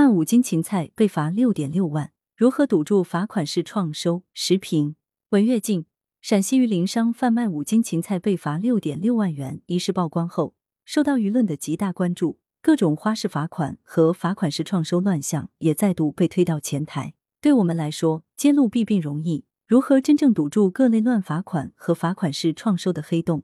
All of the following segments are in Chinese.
卖五斤芹菜被罚六点六万，如何堵住罚款式创收？时评：文跃进。陕西榆林商贩卖五斤芹菜被罚六点六万元一事曝光后，受到舆论的极大关注，各种花式罚款和罚款式创收乱象也再度被推到前台。对我们来说，揭露弊病容易，如何真正堵住各类乱罚款和罚款式创收的黑洞，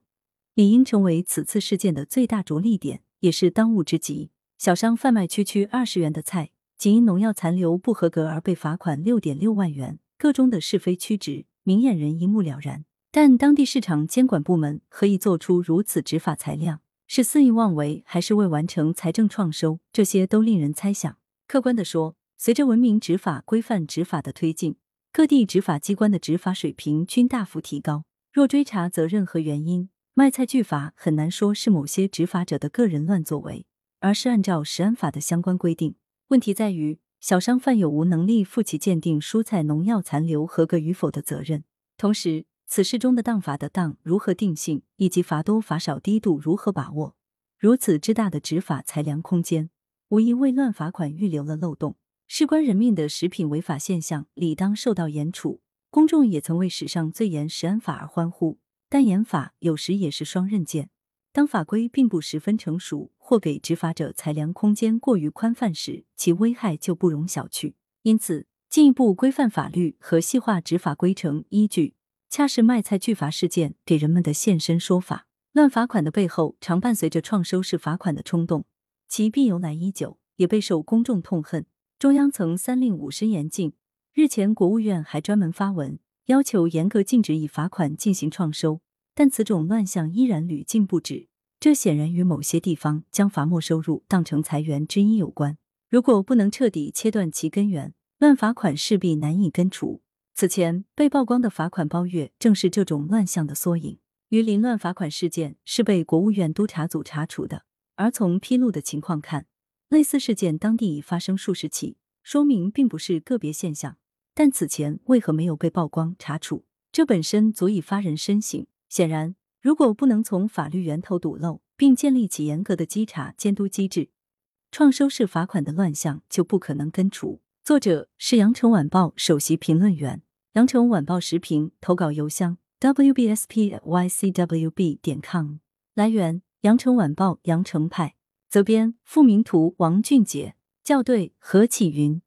理应成为此次事件的最大着力点，也是当务之急。小商贩卖区区二十元的菜，仅因农药残留不合格而被罚款六点六万元，个中的是非曲直。明眼人一目了然，但当地市场监管部门何以做出如此执法裁量？是肆意妄为，还是为完成财政创收？这些都令人猜想。客观的说，随着文明执法、规范执法的推进，各地执法机关的执法水平均大幅提高。若追查责任和原因，卖菜拒罚很难说是某些执法者的个人乱作为，而是按照食安法的相关规定。问题在于。小商贩有无能力负起鉴定蔬菜农药残留合格与否的责任？同时，此事中的当罚的当如何定性，以及罚多罚少低度如何把握？如此之大的执法裁量空间，无疑为乱罚款预留了漏洞。事关人命的食品违法现象，理当受到严处。公众也曾为史上最严食安法而欢呼，但严法有时也是双刃剑。当法规并不十分成熟，或给执法者裁量空间过于宽泛时，其危害就不容小觑。因此，进一步规范法律和细化执法规程依据，恰是卖菜拒罚事件给人们的现身说法。乱罚款的背后，常伴随着创收式罚款的冲动，其必由来已久，也备受公众痛恨。中央曾三令五申严禁，日前国务院还专门发文要求严格禁止以罚款进行创收。但此种乱象依然屡禁不止，这显然与某些地方将罚没收入当成裁员之一有关。如果不能彻底切断其根源，乱罚款势必难以根除。此前被曝光的罚款包月，正是这种乱象的缩影。榆林乱罚款事件是被国务院督查组查处的，而从披露的情况看，类似事件当地已发生数十起，说明并不是个别现象。但此前为何没有被曝光查处？这本身足以发人深省。显然，如果不能从法律源头堵漏，并建立起严格的稽查监督机制，创收式罚款的乱象就不可能根除。作者是羊城晚报首席评论员，羊城晚报时评投稿邮箱 wbspycwb 点 com。来源：羊城晚报羊城派，责编：付明图，王俊杰，校对：何启云。